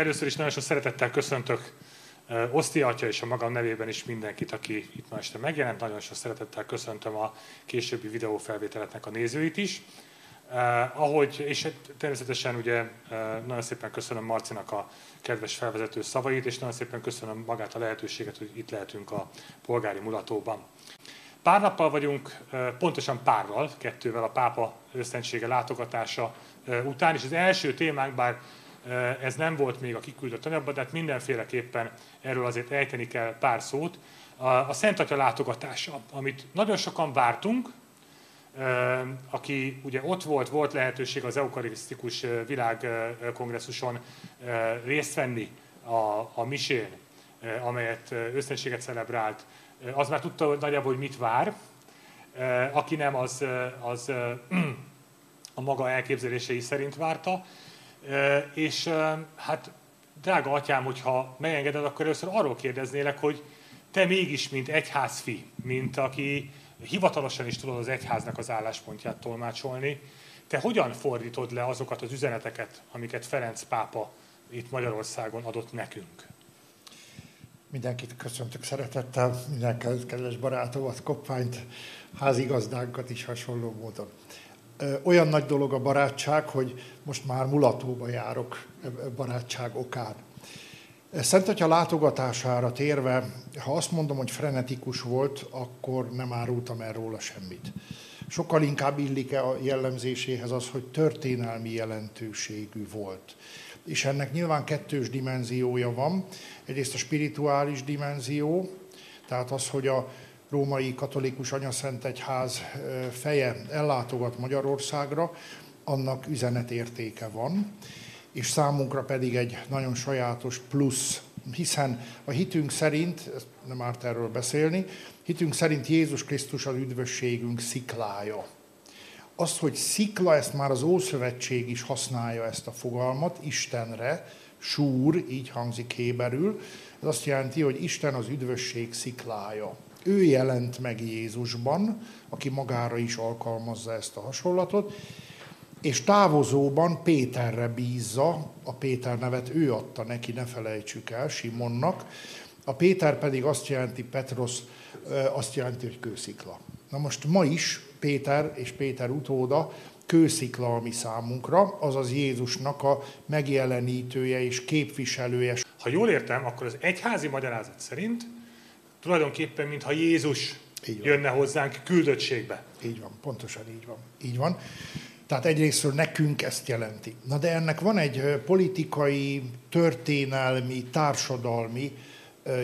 Először is nagyon sok szeretettel köszöntök Oszti atya és a magam nevében is mindenkit, aki itt ma este megjelent. Nagyon sok szeretettel köszöntöm a későbbi videófelvételeknek a nézőit is. Eh, ahogy, és természetesen ugye eh, nagyon szépen köszönöm Marcinak a kedves felvezető szavait, és nagyon szépen köszönöm magát a lehetőséget, hogy itt lehetünk a polgári mulatóban. Pár nappal vagyunk, eh, pontosan párral, kettővel a pápa őszentsége látogatása után, és az első témánk, bár ez nem volt még a kiküldött anyagban, de hát mindenféleképpen erről azért ejteni kell pár szót. A Szent látogatása, amit nagyon sokan vártunk, aki ugye ott volt, volt lehetőség az eukarisztikus világkongresszuson részt venni a, a misén, amelyet őszentséget celebrált, az már tudta hogy nagyjából, hogy mit vár. Aki nem, az, az a maga elképzelései szerint várta. És hát, drága atyám, hogyha megengeded, akkor először arról kérdeznélek, hogy te mégis, mint egyházfi, mint aki hivatalosan is tudod az egyháznak az álláspontját tolmácsolni, te hogyan fordítod le azokat az üzeneteket, amiket Ferenc pápa itt Magyarországon adott nekünk? Mindenkit köszöntök szeretettel, minden kedves barátomat, koppányt, házigazdánkat is hasonló módon. Olyan nagy dolog a barátság, hogy most már mulatóba járok barátság okán. Szent Atya látogatására térve, ha azt mondom, hogy frenetikus volt, akkor nem árultam el róla semmit. Sokkal inkább illik a jellemzéséhez az, hogy történelmi jelentőségű volt. És ennek nyilván kettős dimenziója van. Egyrészt a spirituális dimenzió, tehát az, hogy a római katolikus anyaszent egyház feje ellátogat Magyarországra, annak üzenetértéke van és számunkra pedig egy nagyon sajátos plusz, hiszen a hitünk szerint, nem árt erről beszélni, hitünk szerint Jézus Krisztus az üdvösségünk sziklája. Az, hogy szikla, ezt már az Ószövetség is használja ezt a fogalmat, Istenre, súr, így hangzik héberül, ez azt jelenti, hogy Isten az üdvösség sziklája. Ő jelent meg Jézusban, aki magára is alkalmazza ezt a hasonlatot, és távozóban Péterre bízza, a Péter nevet ő adta neki, ne felejtsük el, Simonnak, a Péter pedig azt jelenti, Petros azt jelenti, hogy kőszikla. Na most ma is Péter és Péter utóda kőszikla a mi számunkra, azaz Jézusnak a megjelenítője és képviselője. Ha jól értem, akkor az egyházi magyarázat szerint tulajdonképpen, mintha Jézus jönne hozzánk küldöttségbe. Így van, pontosan így van. Így van. Tehát egyrésztről nekünk ezt jelenti. Na de ennek van egy politikai, történelmi, társadalmi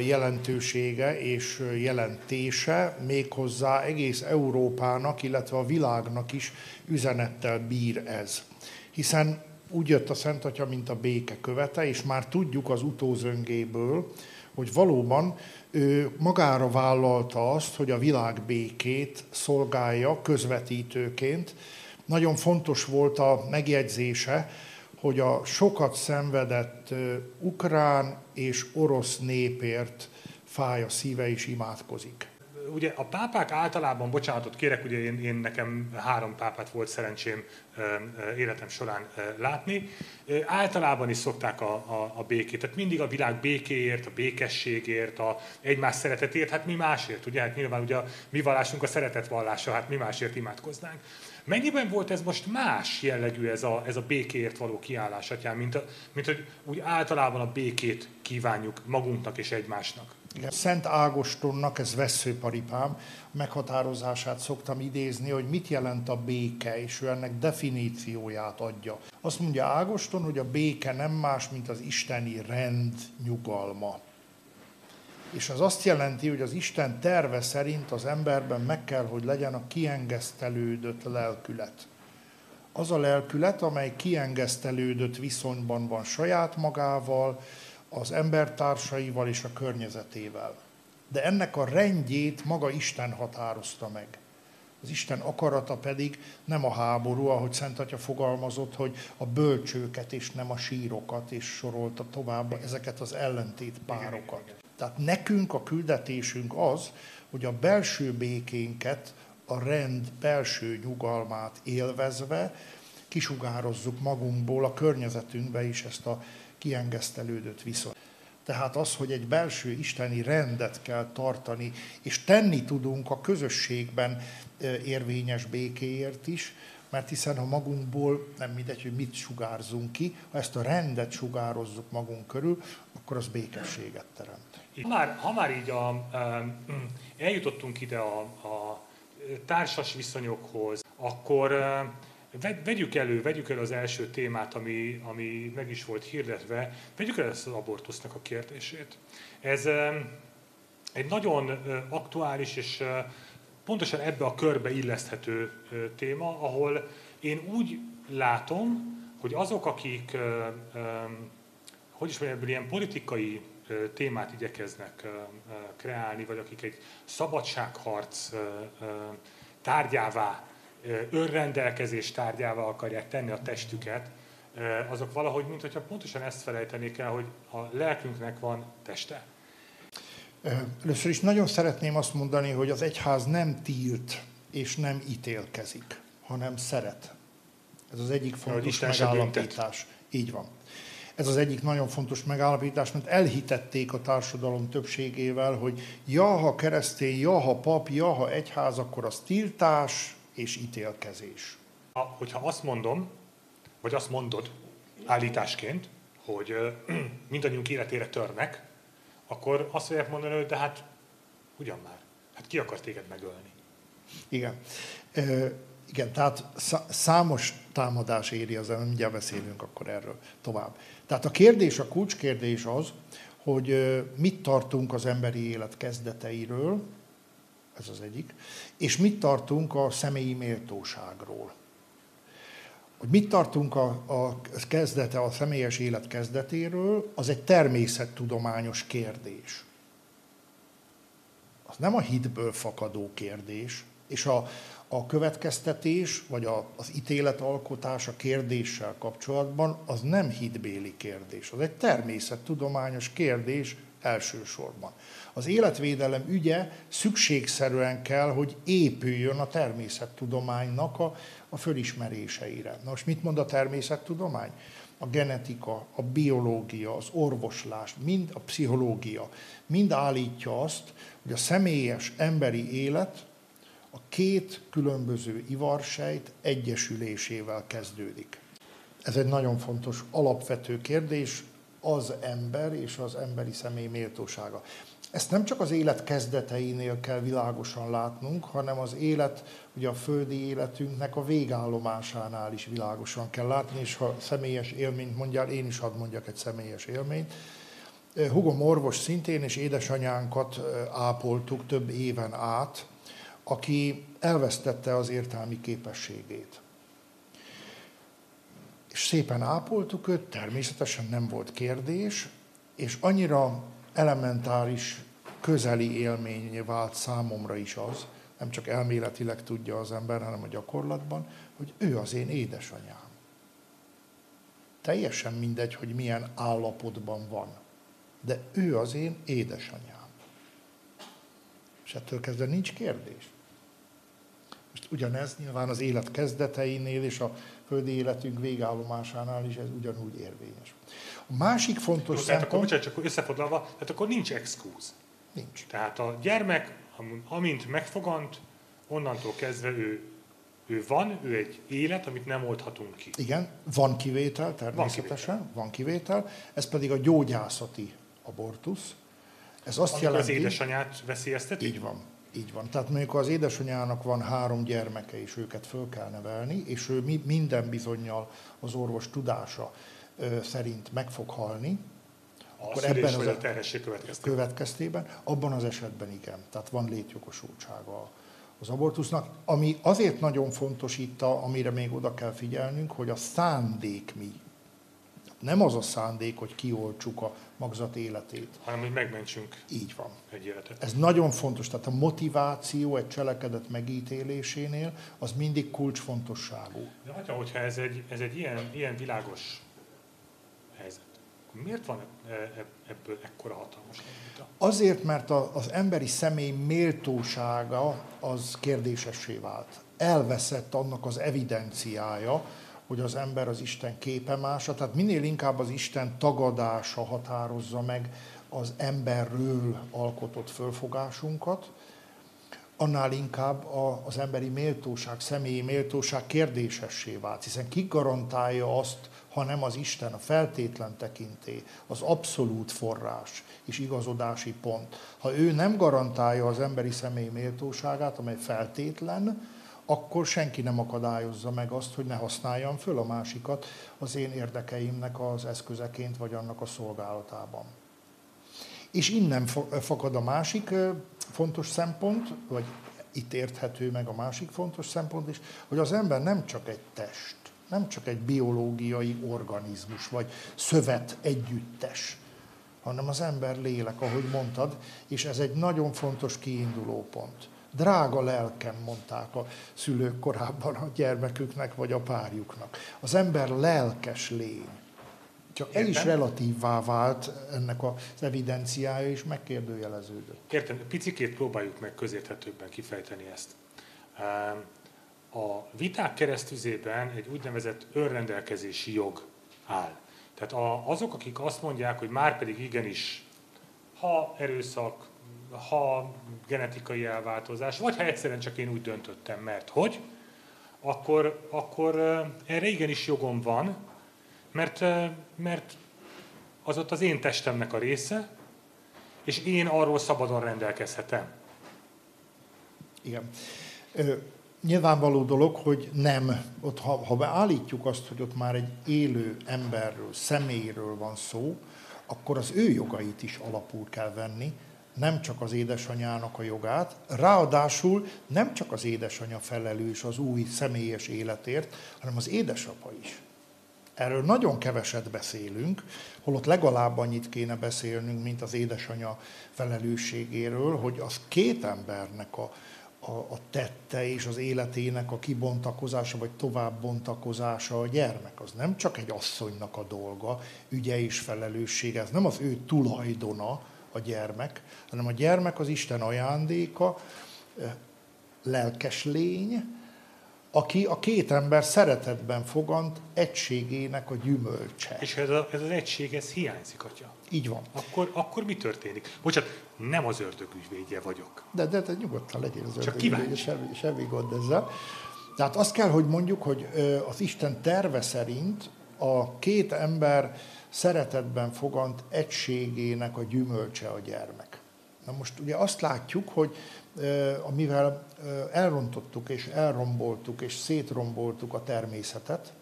jelentősége és jelentése, méghozzá egész Európának, illetve a világnak is üzenettel bír ez. Hiszen úgy jött a Szent Atya, mint a béke követe, és már tudjuk az utózöngéből, hogy valóban ő magára vállalta azt, hogy a világ békét szolgálja közvetítőként, nagyon fontos volt a megjegyzése, hogy a sokat szenvedett ukrán és orosz népért fáj a szíve és imádkozik. Ugye a pápák általában, bocsánatot kérek, ugye én, én nekem három pápát volt szerencsém életem során látni, általában is szokták a, a, a békét. Tehát mindig a világ békéért, a békességért, a egymás szeretetért, hát mi másért, ugye? Hát nyilván ugye a mi vallásunk a szeretet vallása, hát mi másért imádkoznánk. Mennyiben volt ez most más jellegű ez a, ez a békéért való kiállás, atyám, mint, a, mint hogy úgy általában a békét kívánjuk magunknak és egymásnak? Igen. Szent Ágostonnak, ez veszőparipám, meghatározását szoktam idézni, hogy mit jelent a béke, és ő ennek definícióját adja. Azt mondja Ágoston, hogy a béke nem más, mint az isteni rend nyugalma. És az azt jelenti, hogy az Isten terve szerint az emberben meg kell, hogy legyen a kiengesztelődött lelkület. Az a lelkület, amely kiengesztelődött viszonyban van saját magával, az embertársaival és a környezetével. De ennek a rendjét maga Isten határozta meg. Az Isten akarata pedig nem a háború, ahogy Szent Atya fogalmazott, hogy a bölcsőket és nem a sírokat, és sorolta tovább ezeket az ellentét párokat. Tehát nekünk a küldetésünk az, hogy a belső békénket, a rend belső nyugalmát élvezve kisugározzuk magunkból a környezetünkbe is ezt a kiengesztelődött viszony. Tehát az, hogy egy belső isteni rendet kell tartani, és tenni tudunk a közösségben érvényes békéért is, mert hiszen ha magunkból nem mindegy, hogy mit sugárzunk ki, ha ezt a rendet sugározzuk magunk körül, akkor az békességet teremt. Ha már, ha már így a, eljutottunk ide a, a társas viszonyokhoz, akkor vegyük elő, vegyük elő az első témát, ami, ami meg is volt hirdetve, vegyük elő ezt az abortusznak a kérdését. Ez egy nagyon aktuális és pontosan ebbe a körbe illeszthető téma, ahol én úgy látom, hogy azok, akik, hogy is mondjam, ilyen politikai témát igyekeznek kreálni, vagy akik egy szabadságharc tárgyává, önrendelkezés tárgyává akarják tenni a testüket, azok valahogy, mint hogyha pontosan ezt felejtenék el, hogy a lelkünknek van teste. Először is nagyon szeretném azt mondani, hogy az egyház nem tilt és nem ítélkezik, hanem szeret. Ez az egyik fontos megállapítás. Így van. Ez az egyik nagyon fontos megállapítás, mert elhitették a társadalom többségével, hogy ja, ha keresztény, ja, ha pap, ja, ha egyház, akkor az tiltás és ítélkezés. Ha, hogyha azt mondom, vagy azt mondod állításként, hogy mindannyiunk életére törnek, akkor azt fogják mondani, hogy de hát ugyan már, hát ki akar téged megölni? Igen. Igen, tehát számos támadás éri az, mindjárt beszélünk akkor erről tovább. Tehát a kérdés, a kulcskérdés az, hogy mit tartunk az emberi élet kezdeteiről, ez az egyik, és mit tartunk a személyi méltóságról. Hogy mit tartunk a, a kezdete, a személyes élet kezdetéről, az egy természettudományos kérdés. Az nem a hitből fakadó kérdés, és a, a következtetés, vagy a, az ítéletalkotás a kérdéssel kapcsolatban, az nem hitbéli kérdés, az egy természettudományos kérdés elsősorban. Az életvédelem ügye szükségszerűen kell, hogy épüljön a természettudománynak a, a fölismeréseire. Na most mit mond a természettudomány? A genetika, a biológia, az orvoslás, mind a pszichológia, mind állítja azt, hogy a személyes emberi élet a két különböző ivarsejt egyesülésével kezdődik. Ez egy nagyon fontos, alapvető kérdés, az ember és az emberi személy méltósága. Ezt nem csak az élet kezdeteinél kell világosan látnunk, hanem az élet, ugye a földi életünknek a végállomásánál is világosan kell látni, és ha személyes élményt mondjál, én is hadd mondjak egy személyes élményt. Hugom orvos szintén, és édesanyánkat ápoltuk több éven át, aki elvesztette az értelmi képességét. És szépen ápoltuk őt, természetesen nem volt kérdés, és annyira elementáris, közeli élményé vált számomra is az, nem csak elméletileg tudja az ember, hanem a gyakorlatban, hogy ő az én édesanyám. Teljesen mindegy, hogy milyen állapotban van, de ő az én édesanyám. És ettől kezdve nincs kérdés. Ugyanez nyilván az élet kezdeteinél és a földi életünk végállomásánál is ez ugyanúgy érvényes. A másik fontos Jó, szempont... akkor, bocsánat, csak összefoglalva, tehát akkor nincs exkúz. Nincs. Tehát a gyermek, amint megfogant, onnantól kezdve ő, ő van, ő egy élet, amit nem oldhatunk ki. Igen, van kivétel, természetesen, van kivétel. Van kivétel. Ez pedig a gyógyászati abortusz. Ez azt Amikor jelenti... az édesanyát veszélyezteti? Így van. Így van. Tehát mondjuk az édesanyának van három gyermeke, és őket föl kell nevelni, és ő minden bizonyal az orvos tudása szerint meg fog halni, a akkor ebben az a terhesség következtében. következtében. Abban az esetben igen. Tehát van létjogosultsága az abortusznak, ami azért nagyon fontos itt, amire még oda kell figyelnünk, hogy a szándék mi nem az a szándék, hogy kioltsuk a magzat életét. Hanem, hogy megmentsünk Így van. egy életet. Ez nagyon fontos. Tehát a motiváció egy cselekedet megítélésénél az mindig kulcsfontosságú. De atya, hogyha ez egy, ez egy ilyen, ilyen világos helyzet, miért van e, e, ebből ekkora hatalmas vita? Azért, mert az emberi személy méltósága az kérdésessé vált. Elveszett annak az evidenciája, hogy az ember az Isten képe mása, tehát minél inkább az Isten tagadása határozza meg az emberről alkotott fölfogásunkat, annál inkább az emberi méltóság, személyi méltóság kérdésessé vált, hiszen ki garantálja azt, hanem az Isten, a feltétlen tekinté, az abszolút forrás és igazodási pont. Ha ő nem garantálja az emberi személy méltóságát, amely feltétlen, akkor senki nem akadályozza meg azt, hogy ne használjam föl a másikat az én érdekeimnek az eszközeként, vagy annak a szolgálatában. És innen fakad a másik fontos szempont, vagy itt érthető meg a másik fontos szempont is, hogy az ember nem csak egy test, nem csak egy biológiai organizmus, vagy szövet együttes, hanem az ember lélek, ahogy mondtad, és ez egy nagyon fontos kiinduló pont. Drága lelkem, mondták a szülők korábban a gyermeküknek vagy a párjuknak. Az ember lelkes lény. Csak Értem. el is relatívvá vált ennek az evidenciája, és megkérdőjeleződött. Értem, picikét próbáljuk meg közérthetőbben kifejteni ezt. A viták keresztüzében egy úgynevezett önrendelkezési jog áll. Tehát azok, akik azt mondják, hogy már pedig igenis, ha erőszak, ha genetikai elváltozás, vagy ha egyszerűen csak én úgy döntöttem, mert hogy, akkor, akkor erre igenis jogom van, mert, mert az ott az én testemnek a része, és én arról szabadon rendelkezhetem. Igen. Ö, nyilvánvaló dolog, hogy nem, ott, ha, ha beállítjuk azt, hogy ott már egy élő emberről, személyről van szó, akkor az ő jogait is alapul kell venni, nem csak az édesanyának a jogát, ráadásul nem csak az édesanya felelős az új személyes életért, hanem az édesapa is. Erről nagyon keveset beszélünk, holott legalább annyit kéne beszélnünk, mint az édesanya felelősségéről, hogy az két embernek a, a, a tette és az életének a kibontakozása, vagy tovább bontakozása a gyermek. Az nem csak egy asszonynak a dolga, ügye és felelőssége, ez nem az ő tulajdona a gyermek, hanem a gyermek az Isten ajándéka, lelkes lény, aki a két ember szeretetben fogant egységének a gyümölcse. És ez, a, ez az egység, ez hiányzik, atya. Így van. Akkor, akkor mi történik? Bocsát, nem az ördög ügyvédje vagyok. De, de, de nyugodtan legyél az ördög ügyvédje, semmi, semmi gond ezzel. Tehát azt kell, hogy mondjuk, hogy az Isten terve szerint a két ember szeretetben fogant egységének a gyümölcse a gyermek. Na most ugye azt látjuk, hogy amivel elrontottuk és elromboltuk és szétromboltuk a természetet,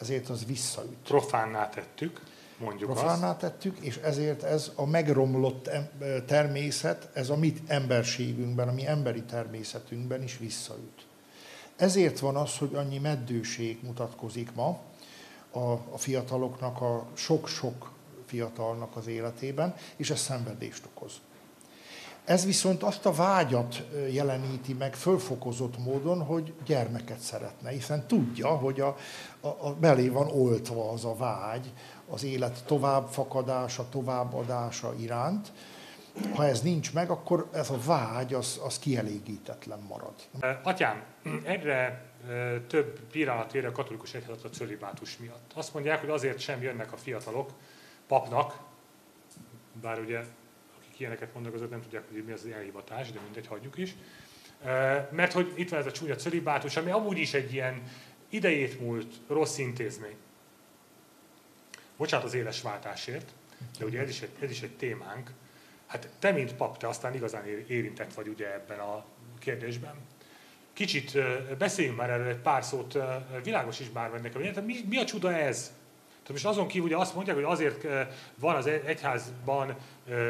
ezért az visszaüt. Profánná tettük, mondjuk Profánná azt. tettük, és ezért ez a megromlott természet, ez a mi emberségünkben, a mi emberi természetünkben is visszaüt. Ezért van az, hogy annyi meddőség mutatkozik ma a, a fiataloknak, a sok-sok fiatalnak az életében, és ez szenvedést okoz. Ez viszont azt a vágyat jeleníti meg fölfokozott módon, hogy gyermeket szeretne, hiszen tudja, hogy a, a, a belé van oltva az a vágy, az élet továbbfakadása, továbbadása iránt. Ha ez nincs meg, akkor ez a vágy az, az kielégítetlen marad. Atyám, egyre több bírálat ér a katolikus egyházat a cölibátus miatt. Azt mondják, hogy azért sem jönnek a fiatalok papnak, bár ugye ilyeneket mondok, azok nem tudják, hogy mi az elhivatás, de mindegy, hagyjuk is. Mert hogy itt van ez a csúnya cölibátus, ami amúgy is egy ilyen idejét múlt rossz intézmény. Bocsánat az éles váltásért, de ugye ez is, egy, ez is egy témánk. Hát te, mint pap, te aztán igazán érintett vagy ugye ebben a kérdésben. Kicsit beszéljünk már erről egy pár szót, világos is már nekem, mi, mi a csuda ez? Tehát most azon kívül ugye azt mondják, hogy azért van az egyházban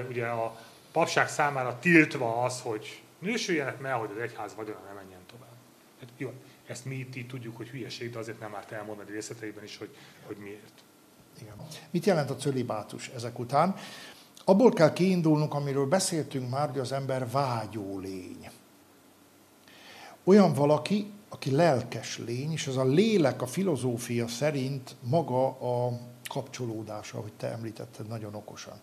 ugye a papság számára tiltva az, hogy nősüljenek, mert hogy az egyház vagyona nem menjen tovább. Hát jó, ezt mi itt így tudjuk, hogy hülyeség, de azért nem árt elmondani részleteiben is, hogy, hogy miért. Igen. Mit jelent a cölibátus ezek után? Abból kell kiindulnunk, amiről beszéltünk már, hogy az ember vágyó lény. Olyan valaki, aki lelkes lény, és az a lélek a filozófia szerint maga a kapcsolódása, ahogy te említetted nagyon okosan.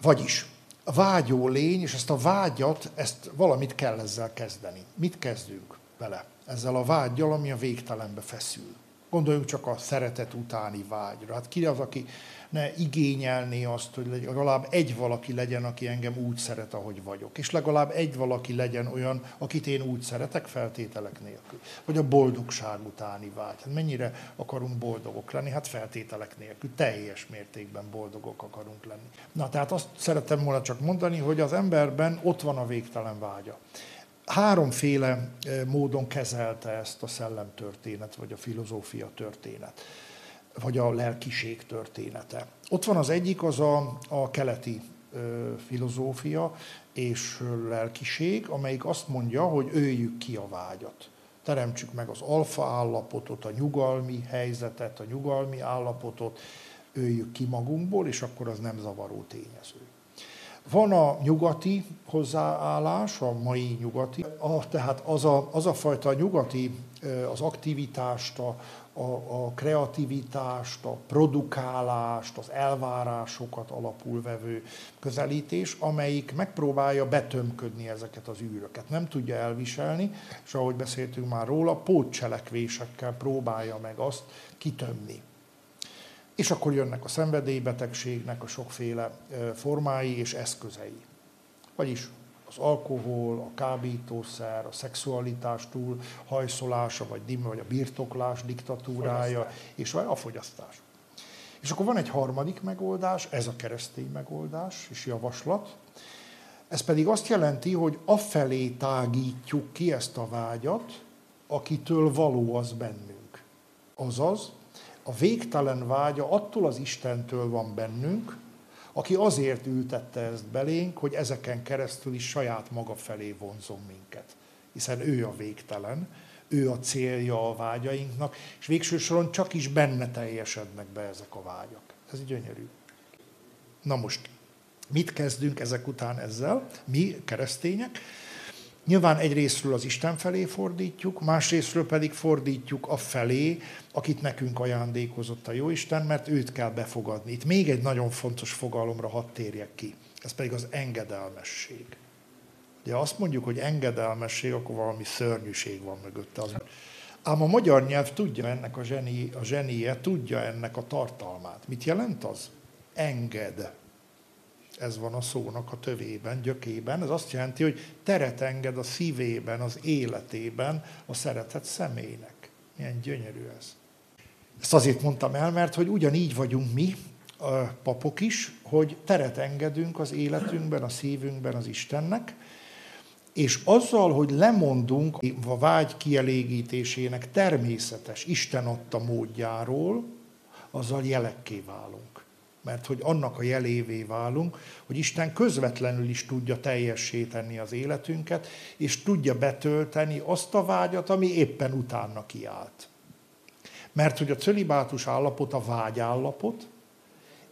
Vagyis vágyó lény, és ezt a vágyat, ezt valamit kell ezzel kezdeni. Mit kezdünk vele? Ezzel a vágyjal, ami a végtelenbe feszül. Gondoljunk csak a szeretet utáni vágyra. Hát ki az, aki ne igényelné azt, hogy legalább egy valaki legyen, aki engem úgy szeret, ahogy vagyok. És legalább egy valaki legyen olyan, akit én úgy szeretek, feltételek nélkül. Vagy a boldogság utáni vágy. Hát mennyire akarunk boldogok lenni? Hát feltételek nélkül. Teljes mértékben boldogok akarunk lenni. Na, tehát azt szerettem volna csak mondani, hogy az emberben ott van a végtelen vágya háromféle módon kezelte ezt a szellemtörténet, vagy a filozófia történet, vagy a lelkiség története. Ott van az egyik, az a, a keleti filozófia és lelkiség, amelyik azt mondja, hogy öljük ki a vágyat. Teremtsük meg az alfa állapotot, a nyugalmi helyzetet, a nyugalmi állapotot, öljük ki magunkból, és akkor az nem zavaró tényező. Van a nyugati hozzáállás, a mai nyugati, a, tehát az a, az a fajta nyugati, az aktivitást, a, a, a kreativitást, a produkálást, az elvárásokat alapul vevő közelítés, amelyik megpróbálja betömködni ezeket az űröket. Nem tudja elviselni, és ahogy beszéltünk már róla, pótcselekvésekkel próbálja meg azt kitömni. És akkor jönnek a szenvedélybetegségnek a sokféle formái és eszközei. Vagyis az alkohol, a kábítószer, a szexualitás túl hajszolása, vagy dim, vagy a birtoklás diktatúrája, fogyasztás. és a fogyasztás. És akkor van egy harmadik megoldás, ez a keresztény megoldás és javaslat. Ez pedig azt jelenti, hogy afelé tágítjuk ki ezt a vágyat, akitől való az bennünk. Azaz, a végtelen vágya attól az Istentől van bennünk, aki azért ültette ezt belénk, hogy ezeken keresztül is saját maga felé vonzon minket. Hiszen ő a végtelen, ő a célja a vágyainknak, és végső soron csak is benne teljesednek be ezek a vágyak. Ez gyönyörű. Na most, mit kezdünk ezek után ezzel? Mi, keresztények? Nyilván egy részről az Isten felé fordítjuk, másrésztről pedig fordítjuk a felé, akit nekünk ajándékozott a Jóisten, mert őt kell befogadni. Itt még egy nagyon fontos fogalomra hadd térjek ki, ez pedig az engedelmesség. De azt mondjuk, hogy engedelmesség, akkor valami szörnyűség van mögötte. Az. Ám a magyar nyelv tudja ennek a, zseni, a zsenie, tudja ennek a tartalmát. Mit jelent az? Enged ez van a szónak a tövében, gyökében. Ez azt jelenti, hogy teret enged a szívében, az életében a szeretett személynek. Milyen gyönyörű ez. Ezt azért mondtam el, mert hogy ugyanígy vagyunk mi, a papok is, hogy teret engedünk az életünkben, a szívünkben az Istennek, és azzal, hogy lemondunk a vágy kielégítésének természetes, Isten adta módjáról, azzal jelekké válunk mert hogy annak a jelévé válunk, hogy Isten közvetlenül is tudja teljessé tenni az életünket, és tudja betölteni azt a vágyat, ami éppen utána kiállt. Mert hogy a cölibátus állapot a vágyállapot,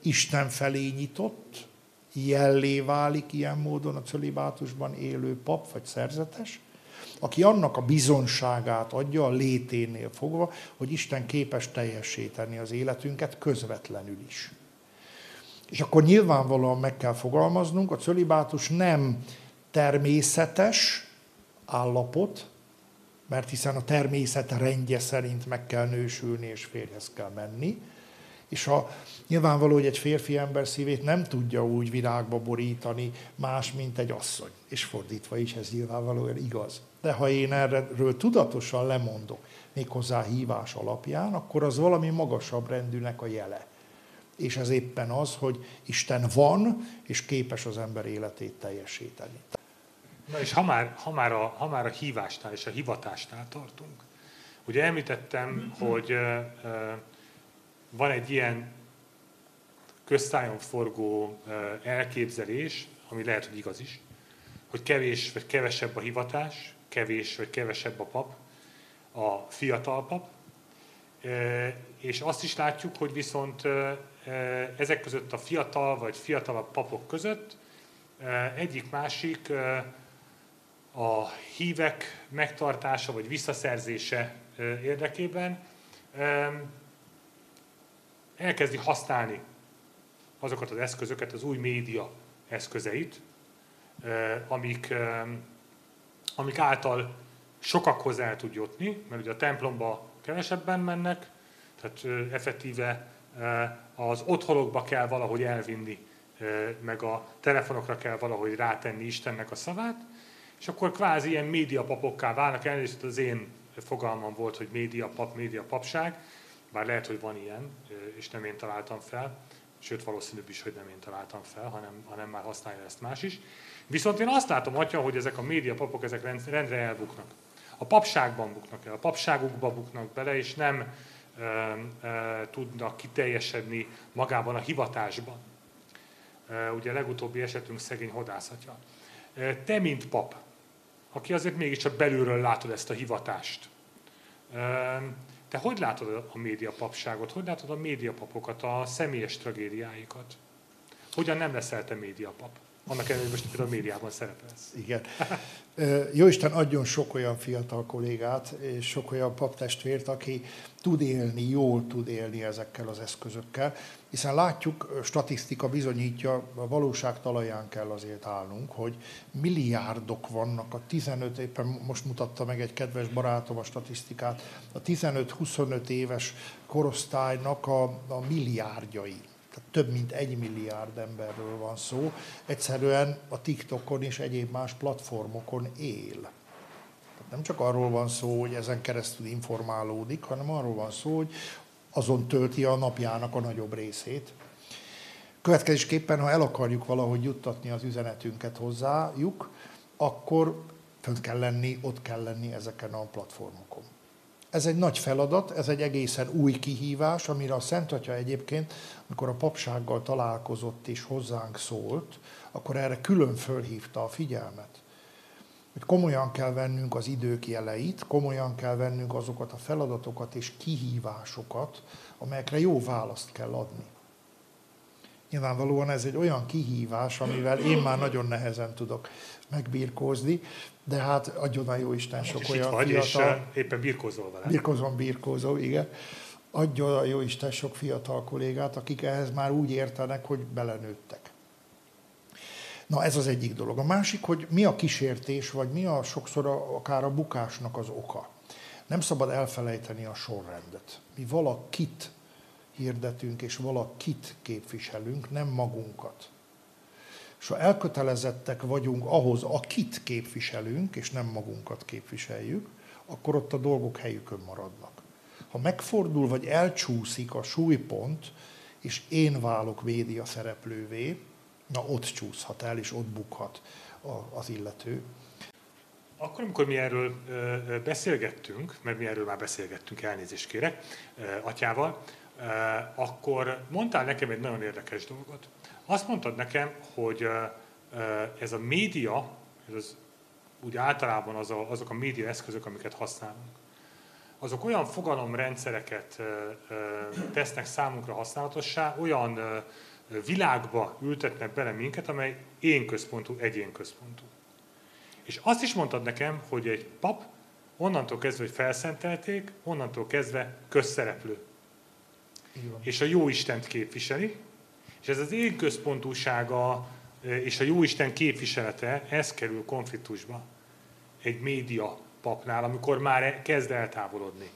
Isten felé nyitott, jellé válik ilyen módon a cölibátusban élő pap vagy szerzetes, aki annak a bizonságát adja a léténél fogva, hogy Isten képes teljesíteni az életünket közvetlenül is. És akkor nyilvánvalóan meg kell fogalmaznunk, a cölibátus nem természetes állapot, mert hiszen a természet rendje szerint meg kell nősülni és férjhez kell menni, és ha nyilvánvaló, hogy egy férfi ember szívét nem tudja úgy virágba borítani más, mint egy asszony. És fordítva is ez nyilvánvalóan igaz. De ha én erről tudatosan lemondok, méghozzá hívás alapján, akkor az valami magasabb rendűnek a jele és ez éppen az, hogy Isten van, és képes az ember életét teljesíteni. Na és ha már, ha már, a, ha már a hívásnál és a hivatásnál tartunk, ugye említettem, hogy uh, uh, van egy ilyen köztájon forgó uh, elképzelés, ami lehet, hogy igaz is, hogy kevés vagy kevesebb a hivatás, kevés vagy kevesebb a pap, a fiatal pap, és azt is látjuk, hogy viszont ezek között a fiatal vagy fiatalabb papok között. Egyik-másik a hívek megtartása vagy visszaszerzése érdekében elkezdi használni azokat az eszközöket, az új média eszközeit, amik, amik által sokakhoz el tud jutni, mert ugye a templomba kevesebben mennek, Tehát effektíve az otthonokba kell valahogy elvinni, meg a telefonokra kell valahogy rátenni Istennek a szavát, és akkor kvázi ilyen médiapapokká válnak. Elnézést az én fogalmam volt, hogy médiapap, médiapapság, bár lehet, hogy van ilyen, és nem én találtam fel, sőt valószínűbb is, hogy nem én találtam fel, hanem, hanem már használja ezt más is. Viszont én azt látom, atya, hogy ezek a médiapapok ezek rendre elbuknak. A papságban buknak el, a papságukba buknak bele, és nem tudnak kiteljesedni magában a hivatásban. Ugye a legutóbbi esetünk szegény hodászatja. Te, mint pap, aki azért mégiscsak belülről látod ezt a hivatást, te hogy látod a médiapapságot, hogy látod a médiapapokat, a személyes tragédiáikat? Hogyan nem leszel te médiapap? Annak ellenére, hogy most a médiában szerepelsz. Igen. Jóisten adjon sok olyan fiatal kollégát, és sok olyan paptestvért, aki tud élni, jól tud élni ezekkel az eszközökkel, hiszen látjuk, statisztika bizonyítja, a valóság talaján kell azért állnunk, hogy milliárdok vannak a 15, éppen most mutatta meg egy kedves barátom a statisztikát, a 15-25 éves korosztálynak a, a milliárdjai tehát több mint egy milliárd emberről van szó, egyszerűen a TikTokon és egyéb más platformokon él. Tehát nem csak arról van szó, hogy ezen keresztül informálódik, hanem arról van szó, hogy azon tölti a napjának a nagyobb részét. Következésképpen, ha el akarjuk valahogy juttatni az üzenetünket hozzájuk, akkor fönt kell lenni, ott kell lenni ezeken a platformokon. Ez egy nagy feladat, ez egy egészen új kihívás, amire a Szent Atya egyébként, amikor a papsággal találkozott és hozzánk szólt, akkor erre külön fölhívta a figyelmet. Hogy komolyan kell vennünk az idők jeleit, komolyan kell vennünk azokat a feladatokat és kihívásokat, amelyekre jó választ kell adni. Nyilvánvalóan ez egy olyan kihívás, amivel én már nagyon nehezen tudok megbírkózni, de hát adjon a jó Isten sok és olyan vagy, fiatal... És éppen birkózol vele. Birkózom, birkózó, igen. Adjon a jó Isten sok fiatal kollégát, akik ehhez már úgy értenek, hogy belenőttek. Na ez az egyik dolog. A másik, hogy mi a kísértés, vagy mi a sokszor a, akár a bukásnak az oka. Nem szabad elfelejteni a sorrendet. Mi valakit hirdetünk, és valakit képviselünk, nem magunkat. És ha elkötelezettek vagyunk ahhoz, akit képviselünk, és nem magunkat képviseljük, akkor ott a dolgok helyükön maradnak. Ha megfordul, vagy elcsúszik a súlypont, és én válok média szereplővé, na ott csúszhat el, és ott bukhat az illető. Akkor, amikor mi erről beszélgettünk, mert mi erről már beszélgettünk, elnézést kérek, atyával, akkor mondtál nekem egy nagyon érdekes dolgot. Azt mondtad nekem, hogy ez a média, ez az, úgy általában az a, azok a média eszközök, amiket használunk, azok olyan fogalomrendszereket tesznek számunkra használatossá, olyan világba ültetnek bele minket, amely én központú, egyén központú. És azt is mondtad nekem, hogy egy pap onnantól kezdve, hogy felszentelték, onnantól kezdve közszereplő. És a jó Istent képviseli, és ez az én központúsága és a Jóisten képviselete, ez kerül konfliktusba egy média papnál, amikor már kezd eltávolodni.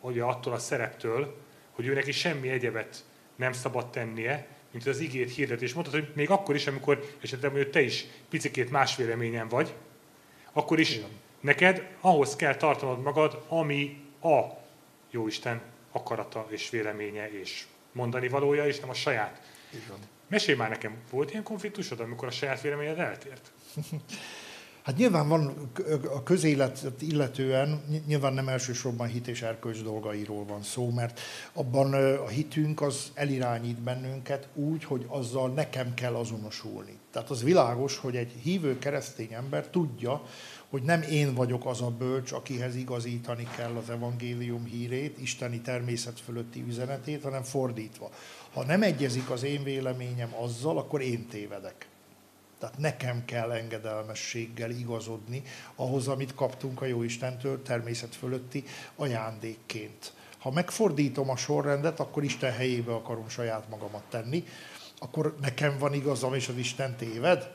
Ugye attól a szereptől, hogy ő neki semmi egyebet nem szabad tennie, mint az igét hirdet. És mondtad, hogy még akkor is, amikor esetleg hogy te is picikét más véleményen vagy, akkor is Igen. neked ahhoz kell tartanod magad, ami a Jóisten akarata és véleménye és mondani valója, és nem a saját van. Mesélj már nekem, volt ilyen konfliktusod, amikor a saját véleményed eltért? Hát nyilván van a közéletet illetően, nyilván nem elsősorban hit és erkölcs dolgairól van szó, mert abban a hitünk az elirányít bennünket úgy, hogy azzal nekem kell azonosulni. Tehát az világos, hogy egy hívő keresztény ember tudja, hogy nem én vagyok az a bölcs, akihez igazítani kell az evangélium hírét, isteni természet fölötti üzenetét, hanem fordítva. Ha nem egyezik az én véleményem azzal, akkor én tévedek. Tehát nekem kell engedelmességgel igazodni ahhoz, amit kaptunk a Jóistentől természet fölötti ajándékként. Ha megfordítom a sorrendet, akkor Isten helyébe akarom saját magamat tenni, akkor nekem van igazam, és az Isten téved.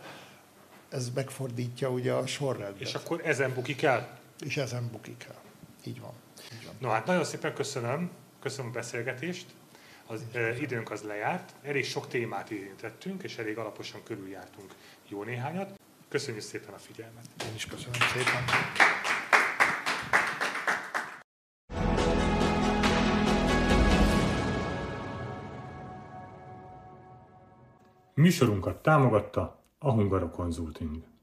Ez megfordítja ugye a sorrendet. És akkor ezen bukik el? És ezen bukik el. Így van. Így van. No hát nagyon szépen köszönöm Köszönöm a beszélgetést. Az uh, időnk az lejárt, elég sok témát érintettünk, és elég alaposan körüljártunk jó néhányat. Köszönjük szépen a figyelmet. Én is köszönöm szépen. Műsorunkat támogatta a Hungaro Consulting.